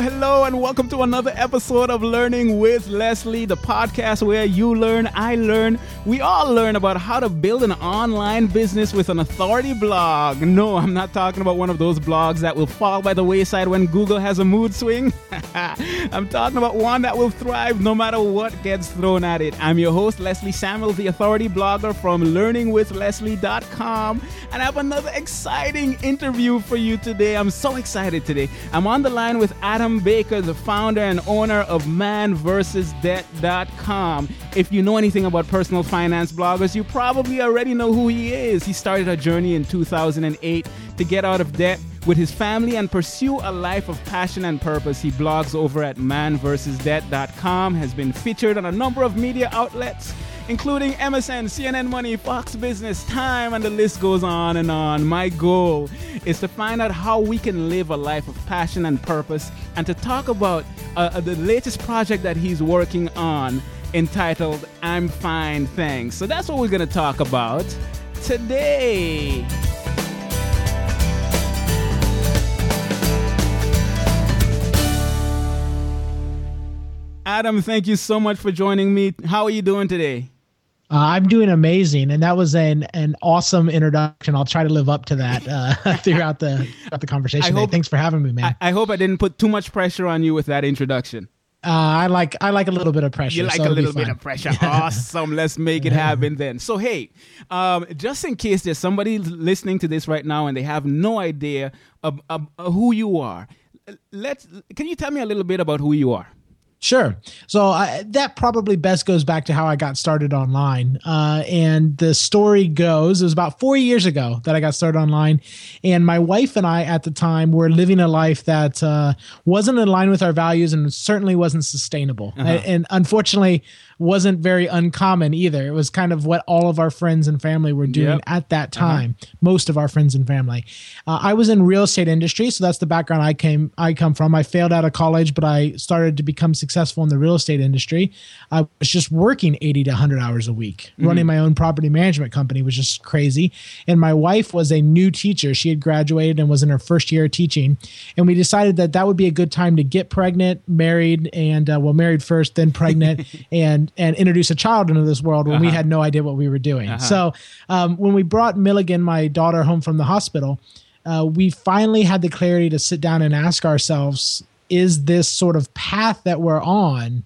Hello, and welcome to another episode of Learning with Leslie, the podcast where you learn, I learn, we all learn about how to build an online business with an authority blog. No, I'm not talking about one of those blogs that will fall by the wayside when Google has a mood swing. I'm talking about one that will thrive no matter what gets thrown at it. I'm your host, Leslie Samuel, the authority blogger from learningwithleslie.com, and I have another exciting interview for you today. I'm so excited today. I'm on the line with Adam Baker, the founder and owner of manversusdebt.com. If you know anything about personal finance bloggers, you probably already know who he is. He started a journey in 2008 to get out of debt with his family and pursue a life of passion and purpose. He blogs over at manversusdebt.com, has been featured on a number of media outlets including MSN, CNN Money, Fox Business, Time, and the list goes on and on. My goal is to find out how we can live a life of passion and purpose and to talk about uh, the latest project that he's working on entitled I'm Fine Thanks. So that's what we're going to talk about today. Adam, thank you so much for joining me. How are you doing today? Uh, I'm doing amazing, and that was an an awesome introduction. I'll try to live up to that uh, throughout the throughout the conversation. Hope- Thanks for having me, man. I, I hope I didn't put too much pressure on you with that introduction. uh, I like I like a little bit of pressure. You like so a little bit of pressure. Awesome. Let's make it happen then. So, hey, um, just in case there's somebody listening to this right now and they have no idea of, of, of who you are, let's. Can you tell me a little bit about who you are? Sure. So I, that probably best goes back to how I got started online. Uh, and the story goes, it was about four years ago that I got started online. And my wife and I at the time were living a life that uh, wasn't in line with our values and certainly wasn't sustainable. And unfortunately, wasn't very uncommon either. It was kind of what all of our friends and family were doing Yep. at that time. Most of our friends and family. Uh, I was in real estate industry, so that's the background I came. I come from. I failed out of college, but I started to become successful in the real estate industry. I was just working eighty to hundred hours a week, running my own property management company, was just crazy. And my wife was a new teacher. She had graduated and was in her first year of teaching, and we decided that that would be a good time to get pregnant, married, and uh, well, married first, then pregnant, and and introduce a child into this world when we had no idea what we were doing. So um, when we brought Milligan, my daughter, home from the hospital, uh, we finally had the clarity to sit down and ask ourselves: Is this sort of path that we're on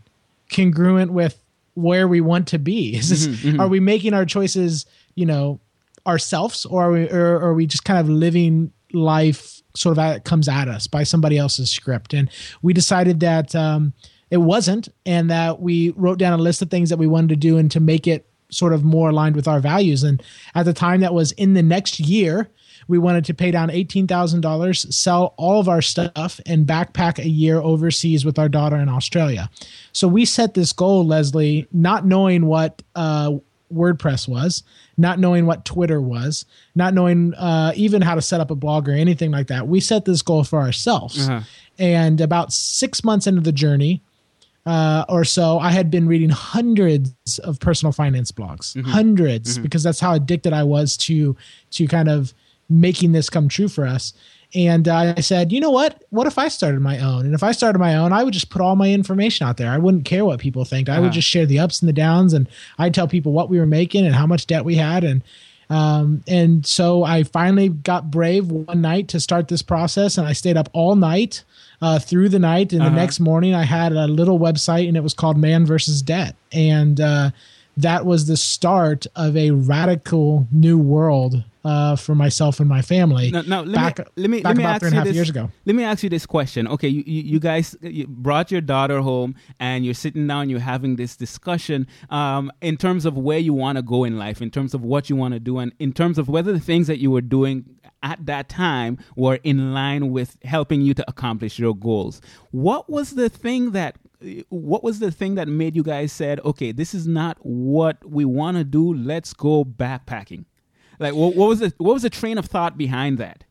congruent with where we want to be? Is this are we making our choices, you know, ourselves, or are we, or are we just kind of living life sort of at, comes at us by somebody else's script? And we decided that um, it wasn't, and that we wrote down a list of things that we wanted to do and to make it sort of more aligned with our values. And at the time, that was in the next year. We wanted to pay down $18,000, sell all of our stuff, and backpack a year overseas with our daughter in Australia. So we set this goal, Leslie, not knowing what uh, WordPress was, not knowing what Twitter was, not knowing uh, even how to set up a blog or anything like that. We set this goal for ourselves. And about six months into the journey, uh, or so, I had been reading hundreds of personal finance blogs, 100s because that's how addicted I was to to kind of making this come true for us. And uh, I said, you know what? What if I started my own? And if I started my own, I would just put all my information out there. I wouldn't care what people think. I would just share the ups and the downs, and I'd tell people what we were making and how much debt we had, and um, and so I finally got brave one night to start this process, and I stayed up all night uh, through the night. And the next morning, I had a little website, and it was called Man versus Debt. And uh, that was the start of a radical new world uh, for myself and my family. Now, now let back, me let me back let me about ask three you this. years ago. Let me ask you this question. Okay, you, you, you guys you brought your daughter home, and you're sitting down, you're having this discussion um, in terms of where you want to go in life, in terms of what you want to do, and in terms of whether the things that you were doing at that time were in line with helping you to accomplish your goals. What was the thing that what was the thing that made you guys said, okay, this is not what we want to do. Let's go backpacking. Like, what, what was the what was the train of thought behind that?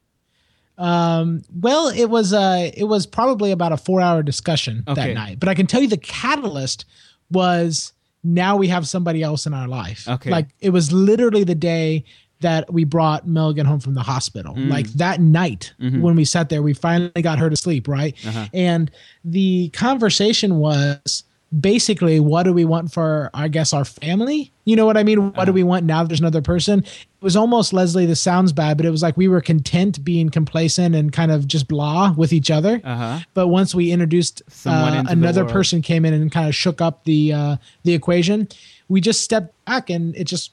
Um, well, it was uh, it was probably about a four hour discussion Okay. that night. But I can tell you the catalyst was now we have somebody else in our life. Okay. Like it was literally the day that we brought Milligan home from the hospital. Like that night when we sat there, we finally got her to sleep, right? And the conversation was basically what do we want for I guess our family? You know what I mean? What do we want now that there's another person? It was almost Leslie, this sounds bad, but it was like we were content being complacent and kind of just blah with each other. Uh-huh. But once we introduced uh, another person came in and kind of shook up the uh, the equation, we just stepped back and it just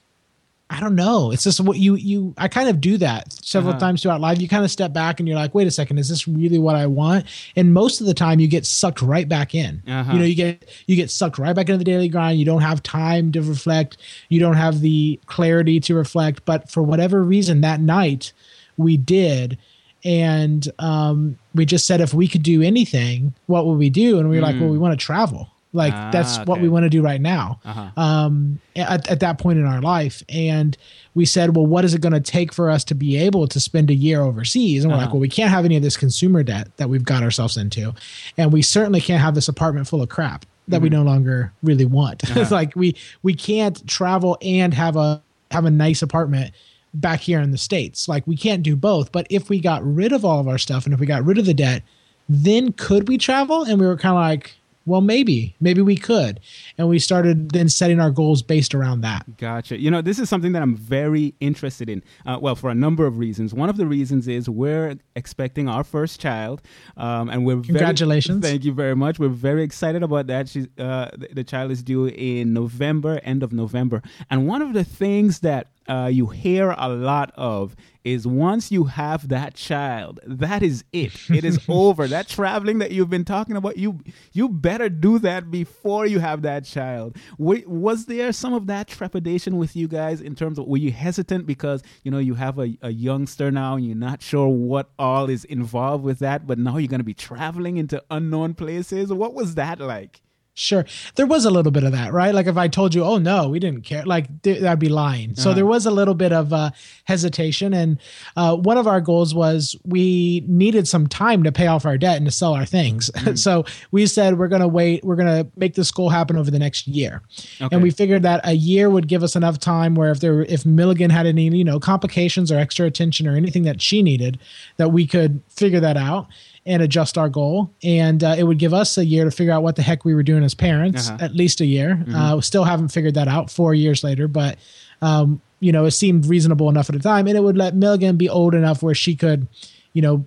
I don't know. It's just what you you I kind of do that several Uh-huh. times throughout life. You kind of step back and you're like, wait a second, is this really what I want? And most of the time, you get sucked right back in. Uh-huh. You know, you get you get sucked right back into the daily grind. You don't have time to reflect. You don't have the clarity to reflect. But for whatever reason, that night we did. And um, we just said if we could do anything, what would we do? And we were like, well, we want to travel. Like. Ah, that's what we want to do right now Uh-huh. um, at, at that point in our life. And we said, well, what is it going to take for us to be able to spend a year overseas? And we're like, Uh-huh. well, we can't have any of this consumer debt that we've got ourselves into. And we certainly can't have this apartment full of crap that we no longer really want. it's like we we can't travel and have a have a nice apartment back here in the states. Like we can't do both. But if we got rid of all of our stuff and if we got rid of the debt, then could we travel? And we were kind of like, well, maybe, maybe we could. And we started then setting our goals based around that. Gotcha. You know, this is something that I'm very interested in. Uh, well, for a number of reasons. One of the reasons is we're expecting our first child, um, and we're very- Congratulations. thank you very much. We're very excited about that. She's uh, the, the child is due in November, end of November, and one of the things that uh, you hear a lot of is once you have that child, that is it. It is over. That traveling that you've been talking about, you you better do that before you have that child. Wa- Was there some of that trepidation with you guys in terms of were you hesitant because you know you have a, a youngster now and you're not sure what all is involved with that, but now you're going to be traveling into unknown places. What was that like? Sure. There was a little bit of that, right? Like if I told you, oh no, we didn't care, like th- that'd be lying. So there was a little bit of uh, hesitation. And uh, one of our goals was we needed some time to pay off our debt and to sell our things. so we said, we're going to wait, we're going to make this goal happen over the next year. Okay. And we figured that a year would give us enough time where if there, if Milligan had any, you know, complications or extra attention or anything that she needed, that we could figure that out and adjust our goal. And uh, it would give us a year to figure out what the heck we were doing as parents, Uh-huh. at least a year. Uh, still haven't figured that out four years later, but, um, you know, it seemed reasonable enough at the time. And it would let Milligan be old enough where she could, you know,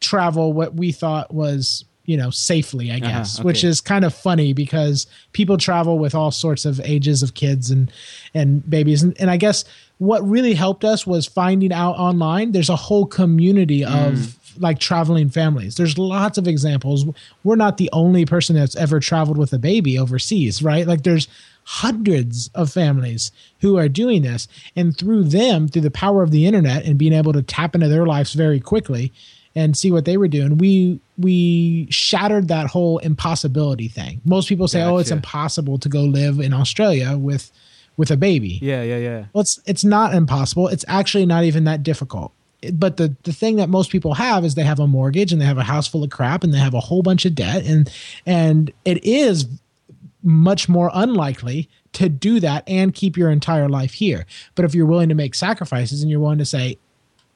travel what we thought was you know safely i guess okay. which is kind of funny because people travel with all sorts of ages of kids and and babies and, and i guess what really helped us was finding out online there's a whole community of like traveling families. There's lots of examples. We're not the only person that's ever traveled with a baby overseas right? Like there's hundreds of families who are doing this. And through them through the power of the internet and being able to tap into their lives very quickly and see what they were doing we we shattered that whole impossibility thing. Most people say oh it's impossible to go live in australia with with a baby. Yeah, yeah, yeah. well it's it's not impossible. It's actually not even that difficult but the the thing that most people have is they have a mortgage and they have a house full of crap and they have a whole bunch of debt and and it is much more unlikely to do that and keep your entire life here. But if you're willing to make sacrifices and you're willing to say,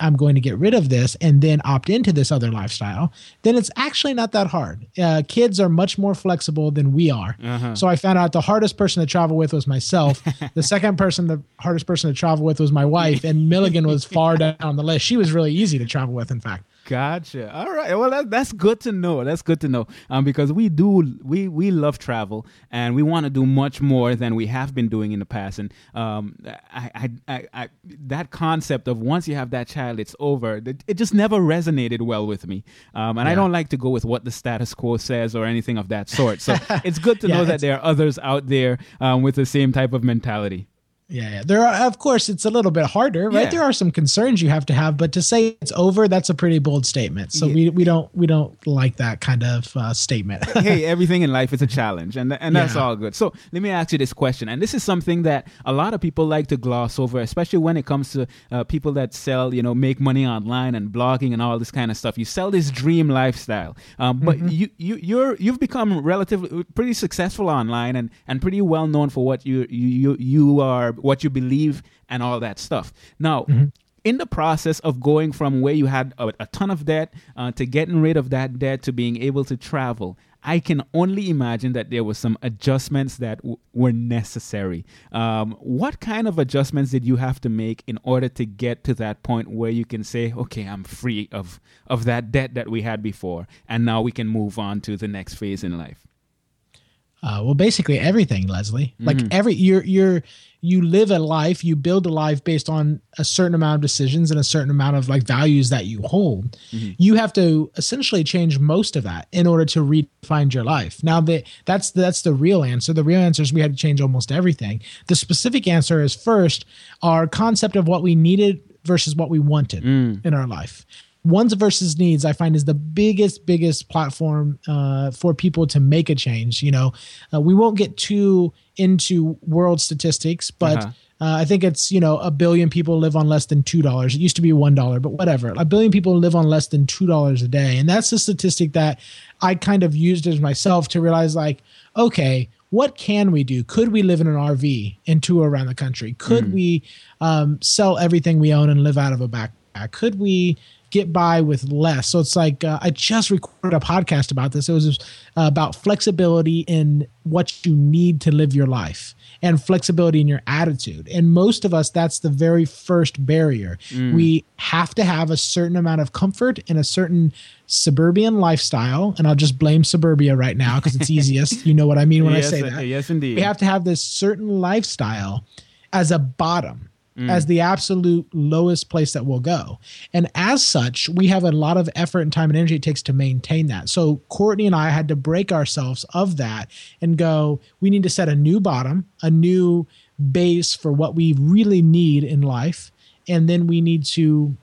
I'm going to get rid of this and then opt into this other lifestyle, then it's actually not that hard. Uh, kids are much more flexible than we are. So I found out the hardest person to travel with was myself. the second person, the hardest person to travel with was my wife, and Milligan was far down the list. She was really easy to travel with, in fact. Gotcha. All right. Well, that, that's good to know. That's good to know. Um, because we do we we love travel and we want to do much more than we have been doing in the past. And um, I, I, I, I that concept of once you have that child, it's over. It, it just never resonated well with me. Um, and I don't like to go with what the status quo says or anything of that sort. So it's good to Yeah, know that there are others out there um, with the same type of mentality. Yeah, yeah. There are, of course, it's a little bit harder, right? Yeah. There are some concerns you have to have, but to say it's over, that's a pretty bold statement. So we, we don't we don't like that kind of uh, statement. hey, everything in life is a challenge, and and that's Yeah. all good. So let me ask you this question, and this is something that a lot of people like to gloss over, especially when it comes to uh, people that sell, you know, make money online and blogging and all this kind of stuff. You sell this dream lifestyle, um, but Mm-hmm. you you you're you've become relatively pretty successful online and and pretty well known for what you you you, you are what you believe and all that stuff. Now Mm-hmm. in the process of going from where you had a, a ton of debt uh, to getting rid of that debt to being able to travel, I can only imagine that there were some adjustments that w- were necessary. Um, what kind of adjustments did you have to make in order to get to that point where you can say, "Okay, I'm free of of that debt that we had before, and now we can move on to the next phase in life"? Uh, well, basically everything, Leslie. Like every you're you're you live a life, you build a life based on a certain amount of decisions and a certain amount of like values that you hold. Mm-hmm. You have to essentially change most of that in order to redefine your life. Now that that's that's the real answer. The real answer is we had to change almost everything. The specific answer is first our concept of what we needed versus what we wanted mm. in our life wants versus needs i find is the biggest biggest platform uh, for people to make a change you know? Uh, we won't get too into world statistics but Uh-huh. uh, i think it's you know a billion people live on less than two dollars. It used to be one dollar but whatever. A billion people live on less than two dollars a day. And that's the statistic that i kind of used as myself to realize like okay what can we do? Could we live in an rv and tour around the country? Could we um, sell everything we own and live out of a backpack? Could we get by with less. So it's like uh, I just recorded a podcast about this. It was uh, about flexibility in what you need to live your life and flexibility in your attitude. And most of us, that's the very first barrier. We have to have a certain amount of comfort in a certain suburban lifestyle. And I'll just blame suburbia right now because it's easiest. You know what I mean when yes, I say uh, that yes, indeed. we have to have this certain lifestyle as a bottom as the absolute lowest place that we'll go. And as such we have a lot of effort and time and energy it takes to maintain that. So courtney and i had to break ourselves of that and go we need to set a new bottom a new base for what we really need in life. And then we need to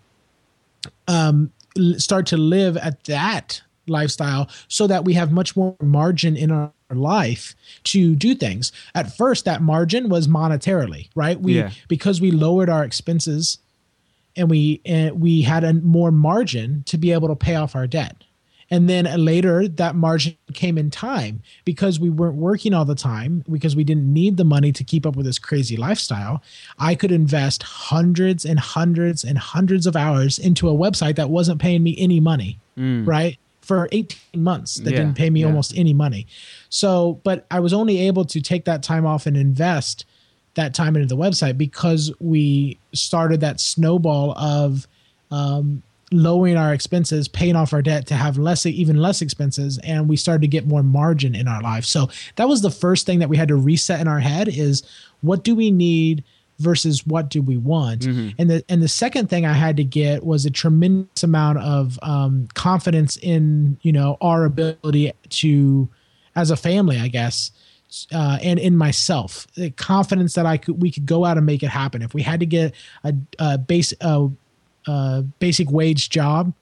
um, start to live at that lifestyle so that we have much more margin in our life to do things. At first, that margin was monetarily, right? We Yeah. because we lowered our expenses and we and we had a more margin to be able to pay off our debt. And then later, that margin came in time because we weren't working all the time, because we didn't need the money to keep up with this crazy lifestyle. I could invest hundreds and hundreds and hundreds of hours into a website that wasn't paying me any money, mm. right? For 18 months, that Yeah, didn't pay me yeah. almost any money. So, but I was only able to take that time off and invest that time into the website because we started that snowball of um, lowering our expenses, paying off our debt to have less, even less expenses, and we started to get more margin in our life. So that was the first thing that we had to reset in our head: is what do we need versus what do we want? And the and the second thing I had to get was a tremendous amount of um, confidence in you know our ability to, as a family, I guess, uh, and in myself, the confidence that I could we could go out and make it happen. If we had to get a, a base a, a basic wage job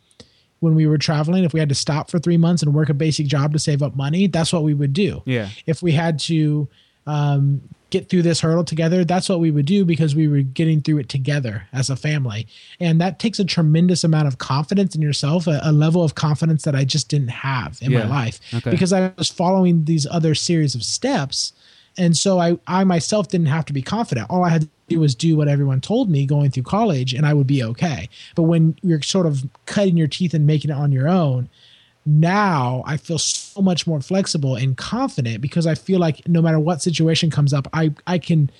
when we were traveling, if we had to stop for three months and work a basic job to save up money, that's what we would do. Yeah. If we had to um, get through this hurdle together, that's what we would do because we were getting through it together as a family. And that takes a tremendous amount of confidence in yourself, a, a level of confidence that I just didn't have in Yeah. my life Okay. because I was following these other series of steps. And so I, I myself didn't have to be confident. All I had to do was do what everyone told me going through college and I would be okay. But when you're sort of cutting your teeth and making it on your own, now I feel so much more flexible and confident because I feel like no matter what situation comes up, I, I can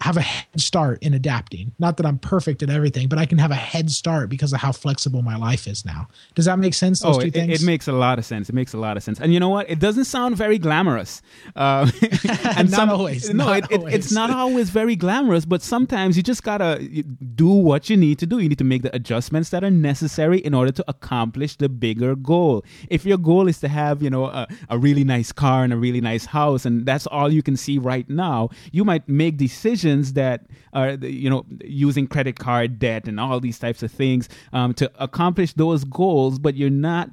have a head start in adapting. Not that I'm perfect at everything, but I can have a head start because of how flexible my life is now. Does that make sense? Those oh, two it, things. it makes a lot of sense. It makes a lot of sense. And you know what? It doesn't sound very glamorous. Uh, and Not always. No, Not it, it- it's not always very glamorous. But sometimes you just gotta do what you need to do. You need to make the adjustments that are necessary in order to accomplish the bigger goal. If your goal is to have, you know, a, a really nice car and a really nice house, and that's all you can see right now, you might make decisions that are, you know, using credit card debt and all these types of things um, to accomplish those goals, but you're not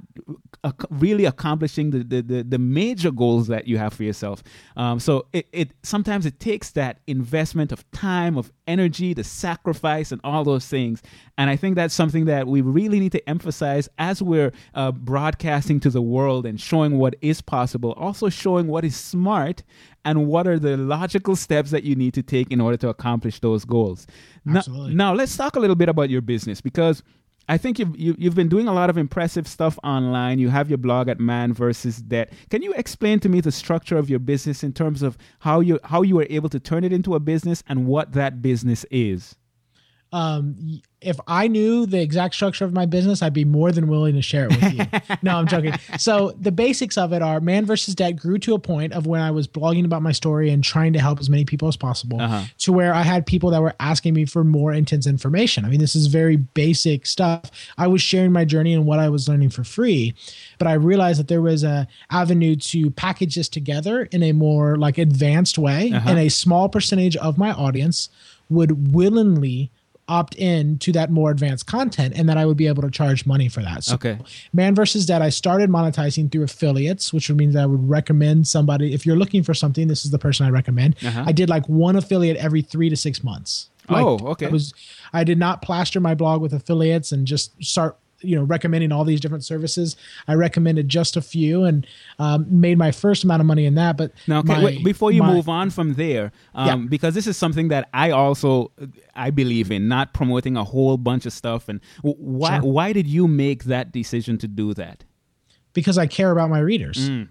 ac- really accomplishing the, the, the, the major goals that you have for yourself. Um, so it, it sometimes it takes that investment of time, of energy, the sacrifice, and all those things. And I think that's something that we really need to emphasize as we're uh, broadcasting to the world and showing what is possible, also showing what is smart and what are the logical steps that you need to take in order to accomplish those goals. Now- Absolutely. now, let's talk a little bit about your business because I think you've you- you've been doing a lot of impressive stuff online. You have your blog at Man versus Debt. Can you explain to me the structure of your business in terms of how you how you were able to turn it into a business and what that business is? Um, if I knew the exact structure of my business, I'd be more than willing to share it with you. no, I'm joking. So the basics of it are Man versus Debt grew to a point of when I was blogging about my story and trying to help as many people as possible Uh-huh. to where I had people that were asking me for more intense information. I mean, this is very basic stuff. I was sharing my journey and what I was learning for free, but I realized that there was a avenue to package this together in a more like advanced way Uh-huh. and a small percentage of my audience would willingly opt in to that more advanced content and that I would be able to charge money for that. So Okay. Man versus Debt, I started monetizing through affiliates, which would mean that I would recommend somebody. If you're looking for something, this is the person I recommend. Uh-huh. I did like one affiliate every three to six months. Like, Oh, okay. I was I did not plaster my blog with affiliates and just start you know recommending all these different services. I recommended just a few and um, made my first amount of money in that. But Now, okay, my- wait, before you my- move on from there, um, Yeah. because this is something that I also I believe in, not promoting a whole bunch of stuff. And why Sure. why did you make that decision to do that? because I care about my readers. Mm.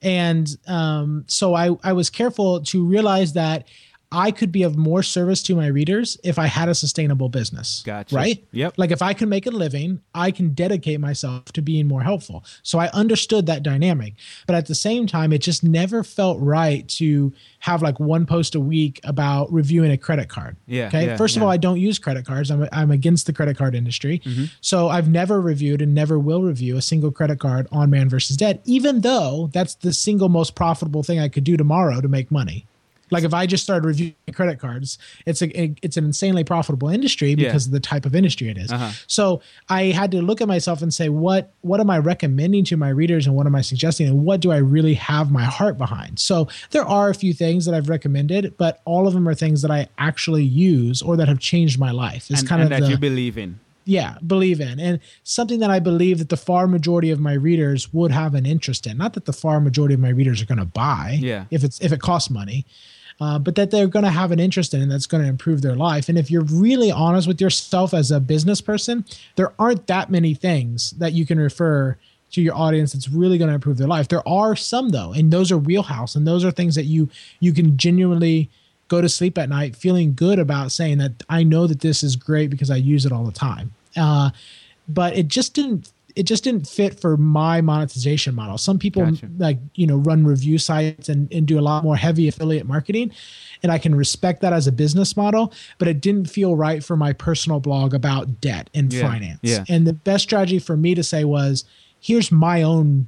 And um, so I, I was careful to realize that I could be of more service to my readers if I had a sustainable business. Gotcha. Right? Yep. Like if I can make a living, I can dedicate myself to being more helpful. So I understood that dynamic. But at the same time, it just never felt right to have like one post a week about reviewing a credit card. Yeah, Okay. yeah, First of yeah. all, I don't use credit cards. I'm, I'm against the credit card industry. Mm-hmm. So I've never reviewed and never will review a single credit card on Man versus Debt, even though that's the single most profitable thing I could do tomorrow to make money. Like if I just started reviewing credit cards, it's a it's an insanely profitable industry because of the type of industry it is. Uh-huh. So I had to look at myself and say, what what am I recommending to my readers and what am I suggesting and what do I really have my heart behind? So there are a few things that I've recommended, but all of them are things that I actually use or that have changed my life. It's and, kind and of that the, you believe in. yeah believe in and something that i believe that the far majority of my readers would have an interest in not that the far majority of my readers are going to buy Yeah. if it's if it costs money uh, but that they're going to have an interest in and that's going to improve their life and if you're really honest with yourself as a business person there aren't that many things that you can refer to your audience that's really going to improve their life there are some though and those are wheelhouse and those are things that you you can genuinely go to sleep at night feeling good about saying that I know that this is great because I use it all the time. Uh, but it just didn't it just didn't fit for my monetization model. Some people Gotcha. like you know run review sites and, and do a lot more heavy affiliate marketing, and I can respect that as a business model. But it didn't feel right for my personal blog about debt and Yeah, finance. yeah. And the best strategy for me to say was, here's my own.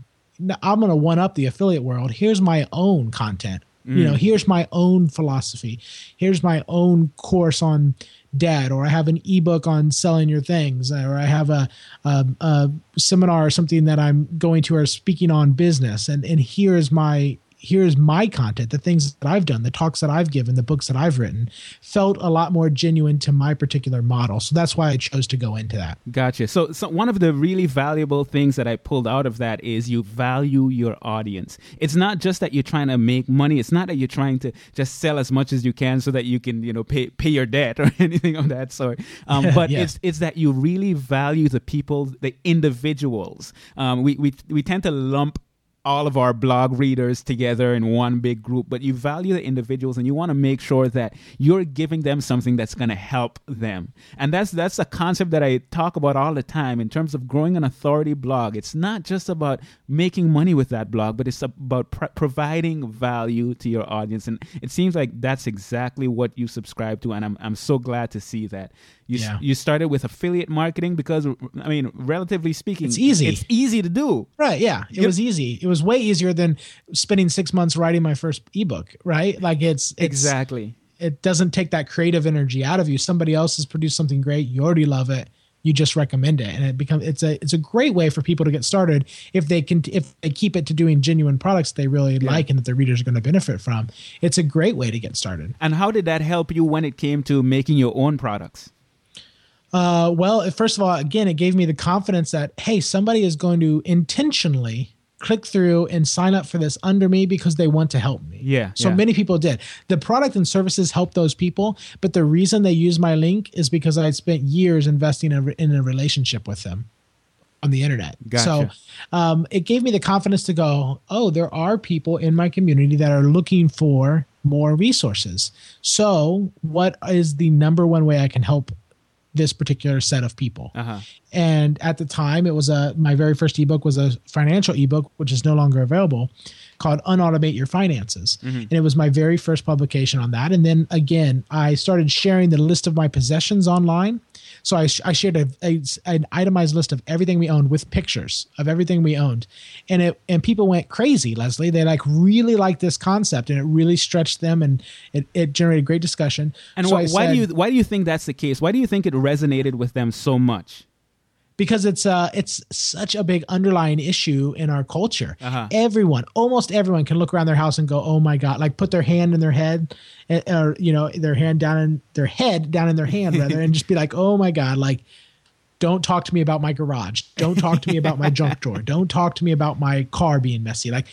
I'm going to one up the affiliate world. Here's my own content. You Mm. know, here's my own philosophy. Here's my own course on debt, or I have an ebook on selling your things, or I have a, a, a seminar or something that I'm going to or speaking on business. And and here's my here's my content, the things that I've done, the talks that I've given, the books that I've written, felt a lot more genuine to my particular model. So that's why I chose to go into that. Gotcha. So, so one of the really valuable things that I pulled out of that is you value your audience. It's not just that you're trying to make money. It's not that you're trying to just sell as much as you can so that you can, you know, pay pay your debt or anything of that sort. Um, but Yeah. it's it's that you really value the people, the individuals. Um, we we we tend to lump all of our blog readers together in one big group, but you value the individuals and you want to make sure that you're giving them something that's going to help them. And that's that's a concept that I talk about all the time in terms of growing an authority blog. It's not just about making money with that blog, but it's about pr- providing value to your audience. And it seems like that's exactly what you subscribe to, and I'm I'm so glad to see that. You, Yeah. you started with affiliate marketing because I mean, relatively speaking, It's easy. It's easy to do. Right. Yeah. It Yep. was easy. It was way easier than spending six months writing my first ebook. Right. Like it's, it's Exactly. It doesn't take that creative energy out of you. Somebody else has produced something great. You already love it. You just recommend it, and it becomes it's a it's a great way for people to get started if they can if they keep it to doing genuine products they really like and that their readers are going to benefit from. It's a great way to get started. And how did that help you when it came to making your own products? Uh, well, first of all, again, it gave me the confidence that hey, somebody is going to intentionally click through and sign up for this under me because they want to help me. Yeah, So yeah. many people did. The product and services help those people, but the reason they use my link is because I spent years investing in a, in a relationship with them on the internet. Gotcha. So um, it gave me the confidence to go, oh, there are people in my community that are looking for more resources. So what is the number one way I can help this particular set of people? Uh-huh. and at the time it was a my very first ebook was a financial ebook which is no longer available called unautomate your finances and it was my very first publication on that and then again i started sharing the list of my possessions online so i, sh- I shared a, a, an itemized list of everything we owned with pictures of everything we owned and it and people went crazy leslie they like really liked this concept and it really stretched them and it, it generated great discussion And So wh- why do you why do you think that's the case? Why do you think it resonated with them so much? Because it's uh it's such a big underlying issue in our culture. Uh-huh. Everyone, almost everyone, can look around their house and go, "Oh my god!" Like put their hand in their head, eh, or you know, their hand down in their head down in their hand rather, and just be like, "Oh my god!" Like, don't talk to me about my garage. Don't talk to me about my junk drawer. Don't talk to me about my car being messy. Like,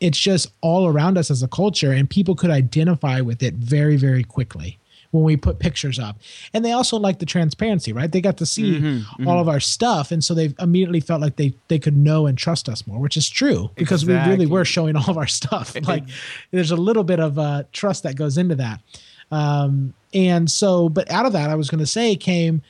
it's just all around us as a culture, and people could identify with it very, very quickly when we put pictures up. And they also like the transparency, right? They got to see Mm-hmm, all of our stuff, and so they immediately felt like they they could know and trust us more, which is true because we really were showing all of our stuff. Like, there's a little bit of uh, trust that goes into that. Um, and so, but out of that, I was going to say came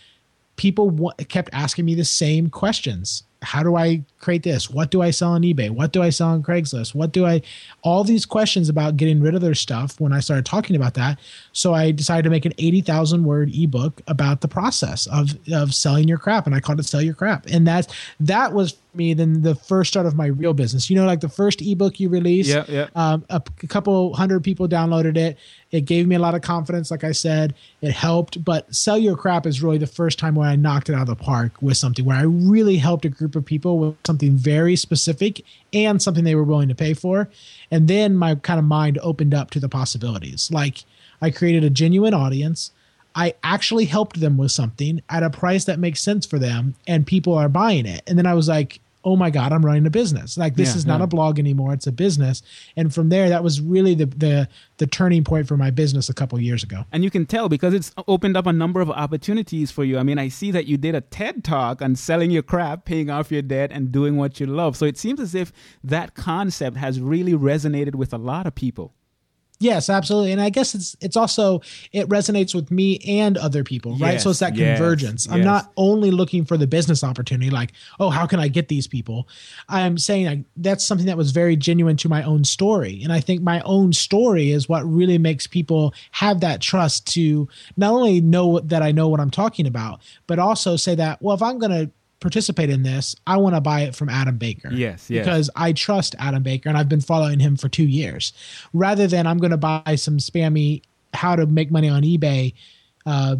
people wa- kept asking me the same questions. How do I create this? What do I sell on eBay? What do I sell on Craigslist? What do I, all these questions about getting rid of their stuff when I started talking about that. So I decided to make an 80,000 word ebook about the process of, of selling your crap. And I called it Sell Your Crap. And that's, that was for me then the first start of my real business. You know, like the first ebook you release, Yeah, yeah. um, a, p- couple hundred people downloaded it. It gave me a lot of confidence, like I said. It helped, but Sell Your Crap is really the first time where I knocked it out of the park with something where I really helped a group of people with something very specific and something they were willing to pay for. And then my kind of mind opened up to the possibilities. Like I created a genuine audience. I actually helped them with something at a price that makes sense for them, and people are buying it. And then I was like, oh my God, I'm running a business. Like this Yeah, is not yeah. a blog anymore it's a business and from there that was really the the the turning point for my business a couple years ago And you can tell because it's opened up a number of opportunities for you. I mean, I see that you did a TED talk on selling your crap, paying off your debt, and doing what you love. So it seems as if that concept has really resonated with a lot of people. Yes absolutely. And i guess it's it's also it resonates with me and other people right? So it's that yes, convergence. I'm yes. not only looking for the business opportunity like oh how can i get these people? I'm saying like, that's something that was very genuine to my own story. And i think my own story is what really makes people have that trust to not only know that i know what i'm talking about but also say that well if i'm going to participate in this i want to buy it from adam baker Yes, yes. because I trust Adam Baker and I've been following him for two years, rather than I'm going to buy some spammy how to make money on eBay uh,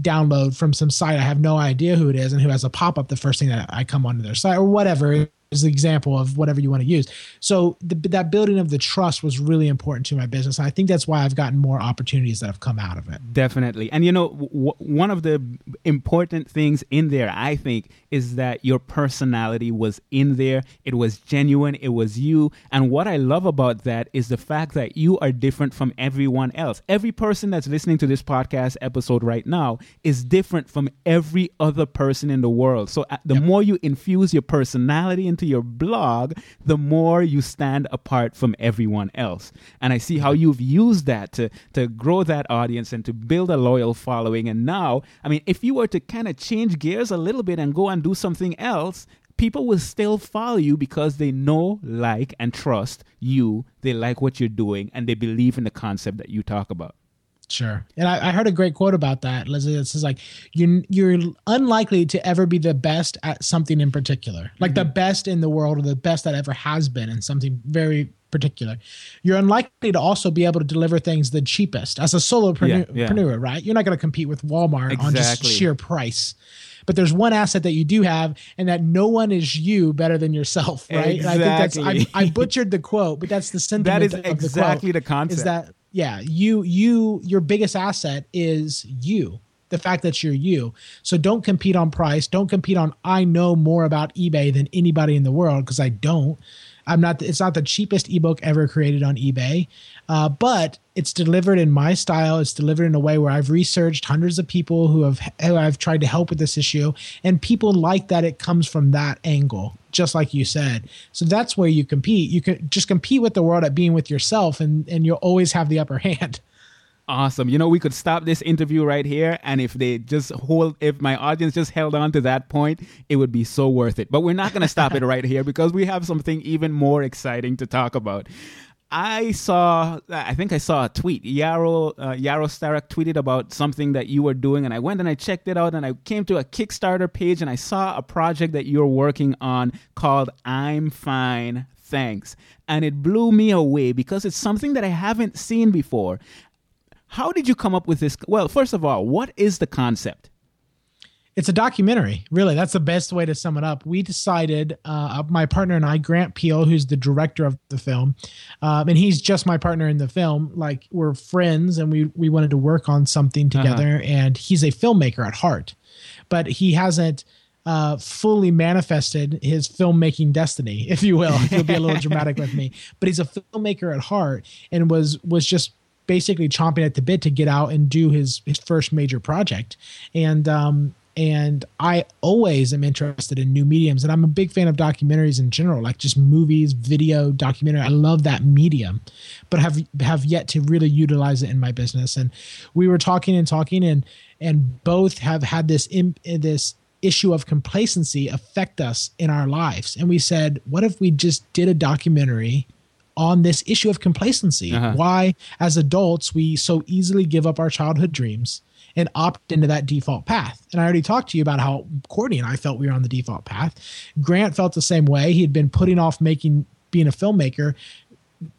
download from some site I have no idea who it is and who has a pop up the first thing that I come onto their site or whatever is the example of whatever you want to use. So the, that building of the trust was really important to my business. I think that's why I've gotten more opportunities that have come out of it. Definitely. And you know, w- one of the important things in there, I think, is that your personality was in there. It was genuine. It was you. And what I love about that is the fact that you are different from everyone else. Every person that's listening to this podcast episode right now is different from every other person in the world. So uh, the more you infuse your personality into to your blog, the more you stand apart from everyone else. And I see how you've used that to, to grow that audience and to build a loyal following. And now, I mean, if you were to kind of change gears a little bit and go and do something else, people will still follow you because they know, like, and trust you. They like what you're doing and they believe in the concept that you talk about. Sure. And I, I, heard a great quote about that, Leslie. It says like you you're unlikely to ever be the best at something in particular. Like mm-hmm. the best in the world or the best that ever has been in something very particular. You're unlikely to also be able to deliver things the cheapest as a solopreneur, yeah, yeah. right? You're not going to compete with Walmart exactly. on just sheer price. But there's one asset that you do have, and that no one is you better than yourself, right? Exactly. I think that's I, I, butchered the quote, but that's the sentiment. that is exactly the, the concept. Is that yeah, you you your biggest asset is you. The fact that you're you. So don't compete on price. Don't compete on I know more about eBay than anybody in the world because I don't. I'm not. It's not the cheapest ebook ever created on eBay, uh, but it's delivered in my style. It's delivered in a way where I've researched hundreds of people who have who I've tried to help with this issue, and people like that it comes from that angle, just like you said. So that's where you compete. You can just compete with the world at being with yourself, and and you'll always have the upper hand. Awesome. You know, we could stop this interview right here. And if they just hold, if my audience just held on to that point, it would be so worth it. But we're not going to stop it right here because we have something even more exciting to talk about. I saw, I think I saw a tweet. Yaro, uh, Yaro Starak tweeted about something that you were doing, and I went and I checked it out, and I came to a Kickstarter page, and I saw a project that you're working on called "I'm Fine, Thanks," and it blew me away because it's something that I haven't seen before. How did you come up with this? Well, first of all, what is the concept? It's a documentary, really. That's the best way to sum it up. We decided, uh, my partner and I, Grant Peelle, who's the director of the film, um, and he's just my partner in the film. Like we're friends, and we we wanted to work on something uh-huh. together. Uh-huh. And he's a filmmaker at heart, but he hasn't uh, fully manifested his filmmaking destiny, if you will. He'll be a little dramatic with me, but he's a filmmaker at heart, and was was just basically chomping at the bit to get out and do his his first major project. And um, and I always am interested in new mediums, and I'm a big fan of documentaries in general, like just movies, video, documentary. I love that medium, but have have yet to really utilize it in my business. And we were talking and talking, and and both have had this in, this issue of complacency affect us in our lives. And we said, what if we just did a documentary on this issue of complacency. Uh-huh. Why, as adults, we so easily give up our childhood dreams and opt into that default path. And I already talked to you about how Courtney and I felt we were on the default path. Grant felt the same way. He had been putting off making being a filmmaker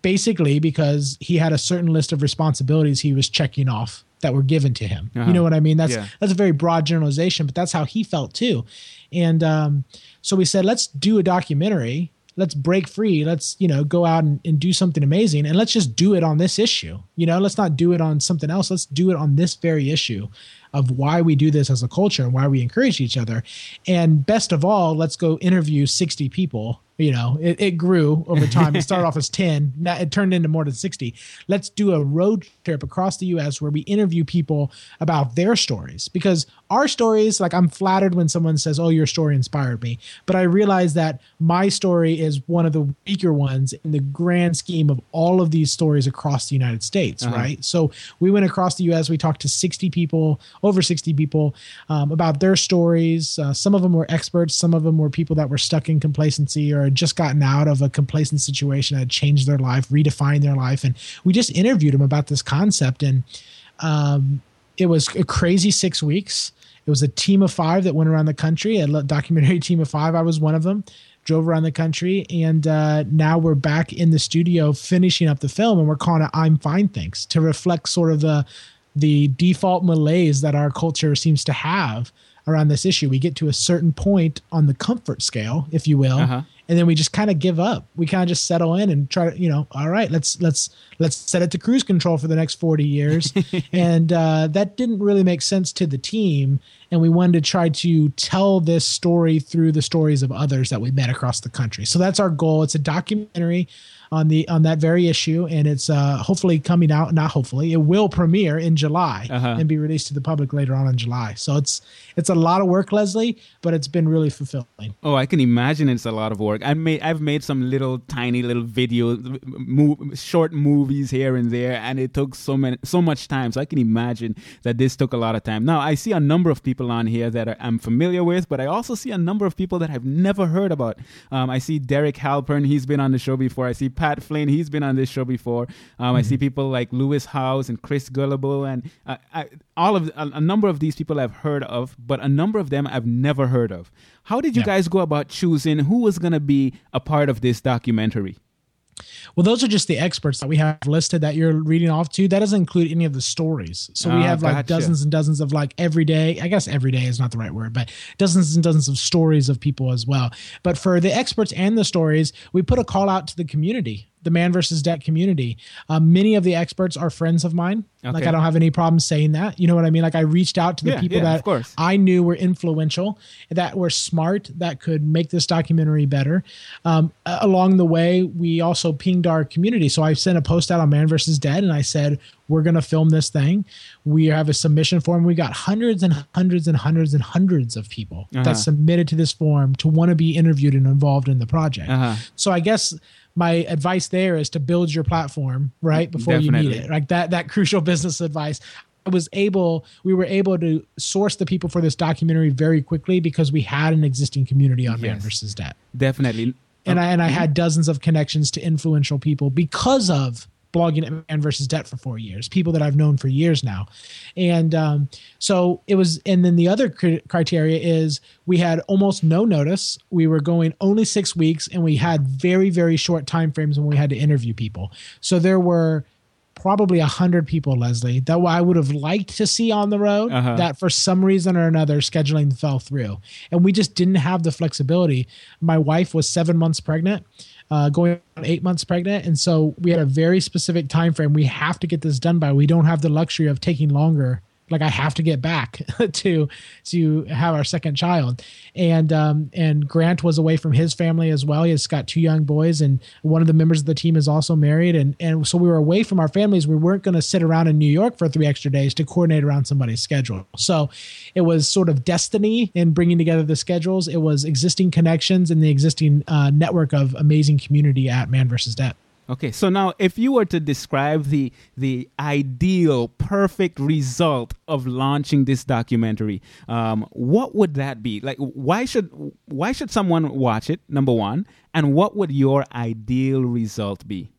basically because he had a certain list of responsibilities he was checking off that were given to him. Uh-huh. You know what I mean? That's yeah. that's a very broad generalization, but that's how he felt too. And um, so we said, let's do a documentary let's break free. Let's you know go out and, and, do something amazing. And let's just do it on this issue. You know let's not do it on something else. Let's do it on this very issue of why we do this as a culture and why we encourage each other. And best of all let's go interview 60 people you know it, it grew over time. It started off as 10 now it turned into more than 60 let's do a road trip across the us where we interview people about their stories because our stories like i'm flattered when someone says oh your story inspired me. But i realize that my story is one of the weaker ones in the grand scheme of all of these stories across the united states uh-huh. right? So we went across the us we talked to 60 people over 60 people um, about their stories. Uh, some of them were experts some of them were people that were stuck in complacency or had just gotten out of a complacent situation, had changed their life, redefined their life, and we just interviewed them about this concept. And um, it was a crazy six weeks. It was a team of five that went around the country, a documentary team of five. I was one of them. Drove around the country, and uh, now we're back in the studio finishing up the film, and we're calling it "I'm Fine, Thanks" to reflect sort of the the default malaise that our culture seems to have around this issue. We get to a certain point on the comfort scale, if you will, uh-huh and then we just kind of give up. We kind of just settle in and try to, you know, all right, let's let's let's set it to cruise control for the next 40 years. and uh, that didn't really make sense to the team. and we wanted to try to tell this story through the stories of others that we met across the country. So that's our goal. It's a documentary on the on that very issue, and it's uh, hopefully coming out. Not hopefully, it will premiere in July Uh-huh. and be released to the public later on in July. So it's it's a lot of work, Leslie, but it's been really fulfilling. Oh, I can imagine it's a lot of work. I made, I've made some little tiny little videos, mo- short movies here and there, and it took so many, so much time. So I can imagine that this took a lot of time. Now I see a number of people on here that I'm familiar with, but I also see a number of people that I've never heard about. Um, I see Derek Halpern, he's been on the show before. I see Pat Flynn, he's been on this show before. Um, I see people like Lewis Howes and Chris Guillebeau, and uh, I, all of a, a number of these people I've heard of, but a number of them I've never heard of. How did you Yeah. guys go about choosing who was going to be a part of this documentary? Well, those are just the experts that we have listed that you're reading off to. That doesn't include any of the stories. So we Ah, have like gotcha. dozens and dozens of like everyday, I guess everyday is not the right word, but dozens and dozens of stories of people as well. But for the experts and the stories, we put a call out to the community, the man versus debt community. Um, many of the experts are friends of mine. Like I don't have any problem saying that. You know what I mean? Like I reached out to the Yeah, people yeah, that. I knew were influential, that were smart, that could make this documentary better. Um, along the way, we also pinged our community. So I sent a post out on Man versus Debt, and I said, "We're going to film this thing. We have a submission form. We got hundreds and hundreds and hundreds and hundreds of people Uh-huh. that submitted to this form to want to be interviewed and involved in the project. Uh-huh. So I guess." My advice there is to build your platform right before you need it. Like that that crucial business advice. I was able, we were able to source the people for this documentary very quickly because we had an existing community on Man versus Debt, Definitely. and uh, I and I had mm-hmm. dozens of connections to influential people because of blogging at Man versus Debt for four years, people that I've known for years now, and um, so it was. And then the other cri- criteria is we had almost no notice. We were going only six weeks, and we had very very short time frames when we had to interview people. So there were probably a hundred people, Leslie, that I would have liked to see on the road Uh-huh. that for some reason or another scheduling fell through. And we just didn't have the flexibility. My wife was seven months pregnant, uh, going on eight months pregnant. And so we had a very specific time frame. We have to get this done by. We don't have the luxury of taking longer. Like I have to get back to to have our second child, and um, and Grant was away from his family as well. He has got two young boys, and one of the members of the team is also married, and and so we were away from our families. We weren't going to sit around in New York for three extra days to coordinate around somebody's schedule. So it was sort of destiny in bringing together the schedules. It was existing connections and the existing uh, network of amazing community at Man versus Debt. Okay, so now if you were to describe the the ideal, perfect result of launching this documentary, um, what would that be? Like, why should why should someone watch it? Number one, and what would your ideal result be?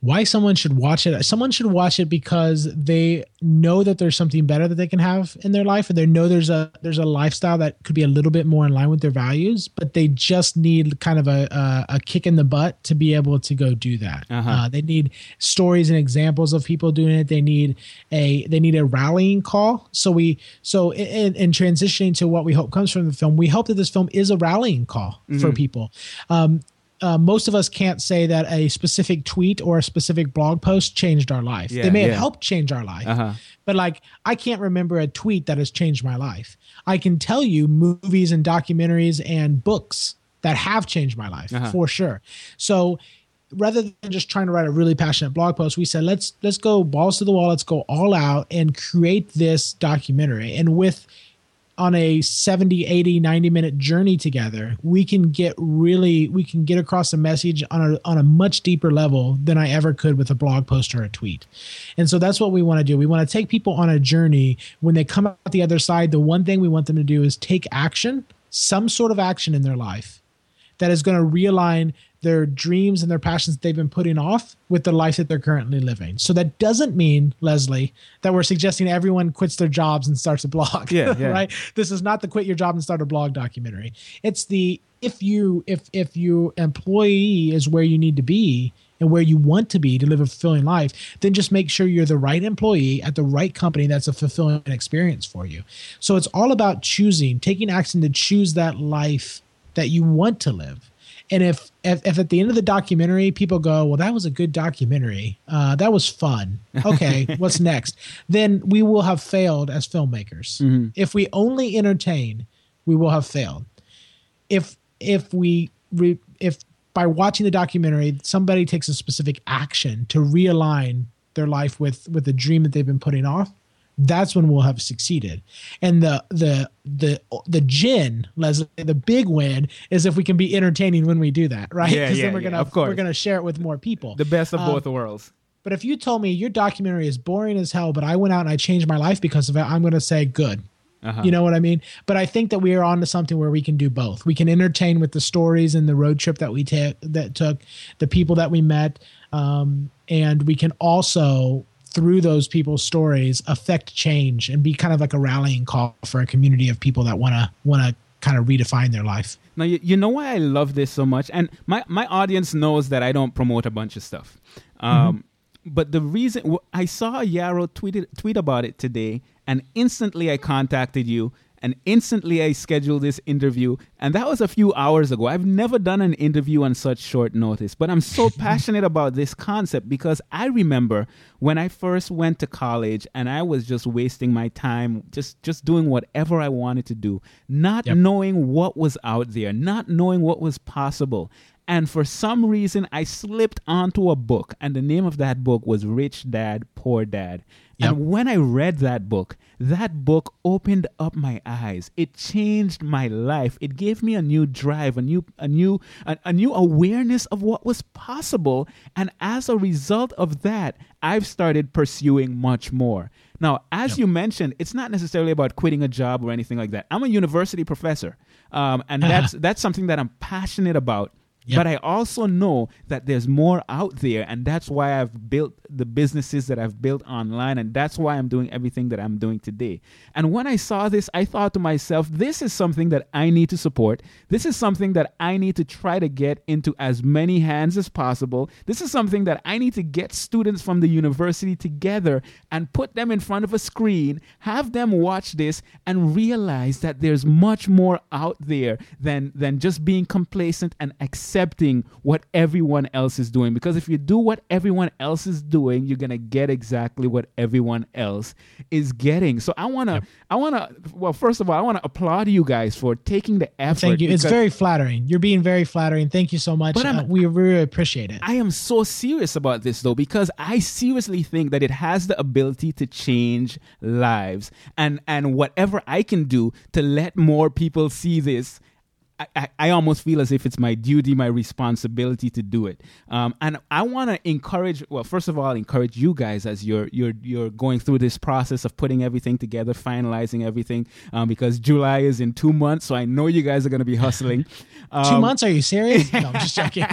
Why someone should watch it someone should watch it because they know that there's something better that they can have in their life and they know there's a there's a lifestyle that could be a little bit more in line with their values but they just need kind of a a, a kick in the butt to be able to go do that. Uh-huh. uh, they need stories and examples of people doing it. They need a they need a rallying call. So we so in, in transitioning to what we hope comes from the film we hope that this film is a rallying call for people. Um, uh, most of us can't say that a specific tweet or a specific blog post changed our life. Yeah, they may yeah. have helped change our life, Uh-huh. but like I can't remember a tweet that has changed my life. I can tell you movies and documentaries and books that have changed my life Uh-huh. for sure. So rather than just trying to write a really passionate blog post, we said let's let's go balls to the wall, let's go all out and create this documentary. And with on a 70 80 90 minute journey together we can get really we can get across a message on a on a much deeper level than i ever could with a blog post or a tweet. And so that's what we want to do. We want to take people on a journey. When they come out the other side the one thing we want them to do is take action some sort of action in their life that is going to realign their dreams and their passions they've been putting off with the life that they're currently living. So that doesn't mean, Leslie, that we're suggesting everyone quits their jobs and starts a blog. Yeah, yeah. right. This is not the quit your job and start a blog documentary. It's the if you if if you employee is where you need to be and where you want to be to live a fulfilling life, then just make sure you're the right employee at the right company that's a fulfilling experience for you. So it's all about choosing, taking action to choose that life that you want to live and if, if if at the end of the documentary people go, well, that was a good documentary, uh, that was fun. Okay, what's next? Then we will have failed as filmmakers. If we only entertain, we will have failed. If if we re, if by watching the documentary somebody takes a specific action to realign their life with with the dream that they've been putting off that's when we'll have succeeded and the the the the gin leslie the big win is if we can be entertaining when we do that right Yeah, yeah, then we're gonna of course. we're gonna share it with more people The best of Um, both worlds. but if you told me your documentary is boring as hell but i went out and i changed my life because of it i'm gonna say good Uh-huh. you know what I mean? But I think that we are on to something where we can do both. We can entertain with the stories and the road trip that we ta- that took, the people that we met, um, and we can also through those people's stories affect change and be kind of like a rallying call for a community of people that want to want to kind of redefine their life. Now you, you know why I love this so much, and my my audience knows that I don't promote a bunch of stuff. Um, But the reason I saw Yaro tweeted tweet about it today, and instantly I contacted you, and instantly I scheduled this interview, and that was a few hours ago. I've never done an interview on such short notice, but I'm so passionate about this concept because I remember when I first went to college and I was just wasting my time, just just doing whatever I wanted to do, not Yep. knowing what was out there, not knowing what was possible. And for some reason, I slipped onto a book, and the name of that book was Rich Dad, Poor Dad. Yep. And when I read that book, that book opened up my eyes. It changed my life. It gave me a new drive, a new, a new, a, a new awareness of what was possible. And as a result of that, I've started pursuing much more. Now, as you mentioned, it's not necessarily about quitting a job or anything like that. I'm a university professor, um, and that's that's something that I'm passionate about. But I also know that there's more out there, and that's why I've built the businesses that I've built online, and that's why I'm doing everything that I'm doing today. And when I saw this, I thought to myself, this is something that I need to support. This is something that I need to try to get into as many hands as possible. This is something that I need to get students from the university together and put them in front of a screen, have them watch this, and realize that there's much more out there than, than just being complacent and accepting what everyone else is doing. Because if you do what everyone else is doing, you're gonna get exactly what everyone else is getting. So I wanna, I wanna, well, first of all, I wanna applaud you guys for taking the effort. Thank you. It's very flattering. You're being very flattering. Thank you so much. But Uh, we really appreciate it. I am so serious about this though because I seriously think that it has the ability to change lives and and whatever I can do to let more people see this I, I, I almost feel as if it's my duty, my responsibility to do it. Um, and I want to encourage. Well, first of all, encourage you guys as you're you're you're going through this process of putting everything together, finalizing everything. Um, because July is in two months, so I know you guys are going to be hustling. Um, Two months? Are you serious? No, I'm just joking.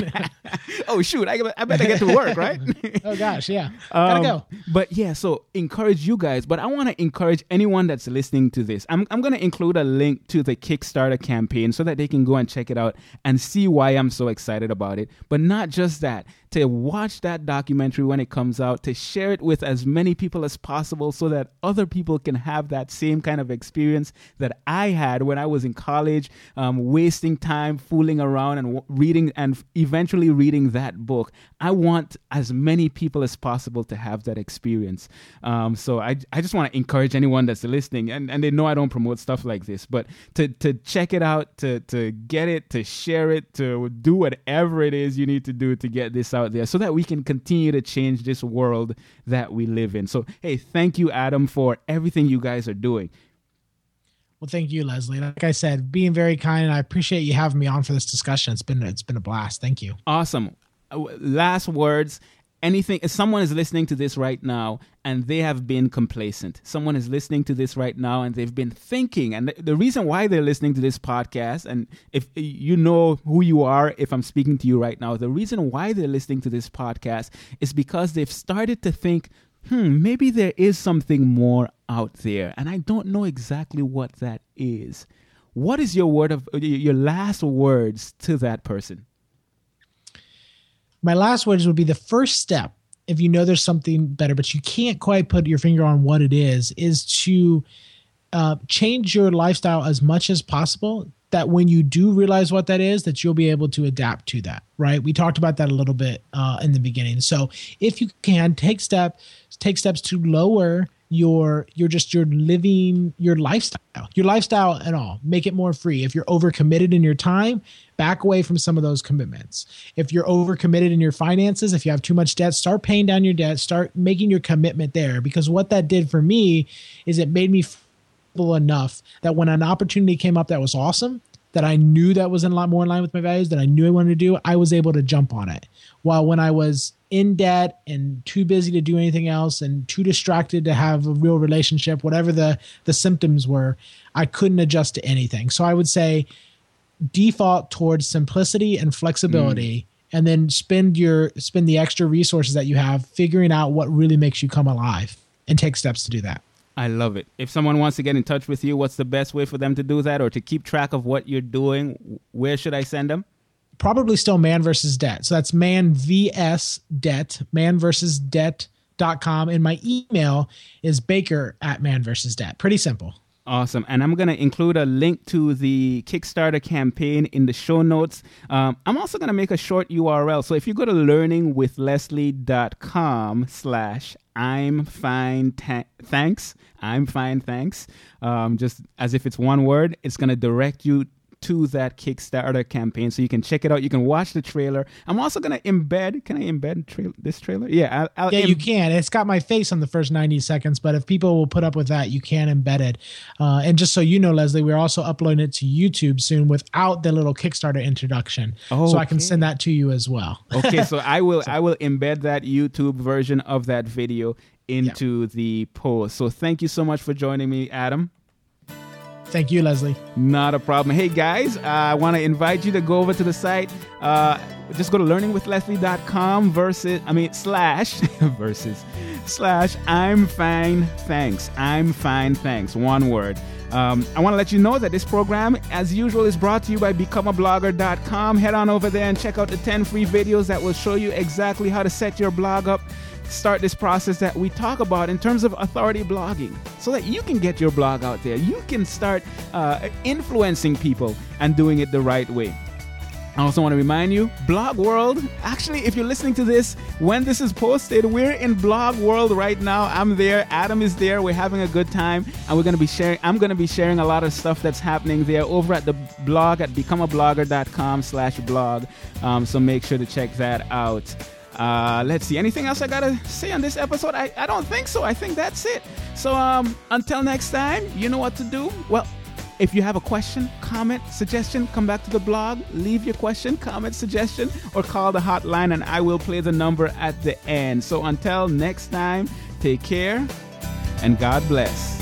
oh shoot! I, I better get to work, right? oh gosh, yeah. Gotta Um, go. But yeah, so encourage you guys. But I want to encourage anyone that's listening to this. I'm, I'm going to include a link to the Kickstarter campaign so that they can go and check it out and see why I'm so excited about it. But not just that, to watch that documentary when it comes out, to share it with as many people as possible so that other people can have that same kind of experience that I had when I was in college, um, wasting time fooling around and w- reading and eventually reading that book. I want as many people as possible to have that experience. Um, so I, I just want to encourage anyone that's listening, and, and they know I don't promote stuff like this, but to, to check it out, to, to get it, to share it, to do whatever it is you need to do to get this out there so that we can continue to change this world that we live in. So, hey, thank you, Adam, for everything you guys are doing. Well, thank you, Leslie. Like I said, being very kind, and I appreciate you having me on for this discussion. It's been it's been a blast. Thank you. Awesome. Uh, Last words. Anything, if someone is listening to this right now and they have been complacent, someone is listening to this right now and they've been thinking, and the, the reason why they're listening to this podcast, and if you know who you are, if I'm speaking to you right now, the reason why they're listening to this podcast is because they've started to think, hmm, maybe there is something more out there, and I don't know exactly what that is. What is your word of your last words to that person? My last words would be the first step. If you know there's something better, but you can't quite put your finger on what it is, is to uh, change your lifestyle as much as possible that when you do realize what that is, that you'll be able to adapt to that, right? We talked about that a little bit uh, in the beginning. So if you can take step, take steps to lower your your just your living your lifestyle your lifestyle and all. Make it more free. If you're overcommitted in your time back away from some of those commitments. If you're overcommitted in your finances if you have too much debt start paying down your debt. Start making your commitment there. Because what that did for me is it made me feel enough that when an opportunity came up that was awesome that I knew that was in a lot more in line with my values that I knew I wanted to do, I was able to jump on it. While when I was in debt and too busy to do anything else and too distracted to have a real relationship, whatever the the symptoms were, I couldn't adjust to anything. So I would say default towards simplicity and flexibility. Mm. And then spend your spend the extra resources that you have figuring out what really makes you come alive and take steps to do that. I love it. If someone wants to get in touch with you, what's the best way for them to do that or to keep track of what you're doing? Where should I send them? Probably still man versus debt. So that's man vs debt, man versus debt.com. And my email is baker at man versus debt. Pretty simple. Awesome. And I'm going to include a link to the Kickstarter campaign in the show notes. Um, I'm also going to make a short URL. So if you go to learningwithleslie.com slash I'm fine, ta- thanks. I'm fine, thanks. Um, just as if it's one word, it's going to direct you to that Kickstarter campaign. So you can check it out. You can watch the trailer. I'm also going to embed. Can I embed tra- this trailer? Yeah. I'll, I'll Yeah, you can. It's got my face on the first 90 seconds, but if people will put up with that, you can embed it. Uh, and just so you know, Leslie, we're also uploading it to YouTube soon without the little Kickstarter introduction. So I can send that to you as well. okay, so I will I will embed that YouTube version of that video into the post. So thank you so much for joining me, Adam. Thank you, Leslie. Not a problem. Hey guys, uh, I want to invite you to go over to the site. Uh, just go to learningwithleslie.com versus I mean slash versus slash I'm fine thanks. I'm fine thanks. One word. Um, I want to let you know that this program, as usual, is brought to you by becomeablogger.com. Head on over there and check out the 10 free videos that will show you exactly how to set your blog up start this process that we talk about in terms of authority blogging so that you can get your blog out there. You can start uh, influencing people and doing it the right way. I also want to remind you, Blog World. Actually, if you're listening to this when this is posted, we're in Blog World right now. I'm there. Adam is there. We're having a good time, and we're going to be sharing. I'm going to be sharing a lot of stuff that's happening there over at the blog at becomeablogger.com/blog. Um, so make sure to check that out. Uh, let's see. Anything else I gotta say on this episode? I, I don't think so. I think that's it. So um, until next time, you know what to do. Well, if you have a question, comment, suggestion, come back to the blog, leave your question, comment, suggestion, or call the hotline, and I will play the number at the end. So until next time, take care and God bless.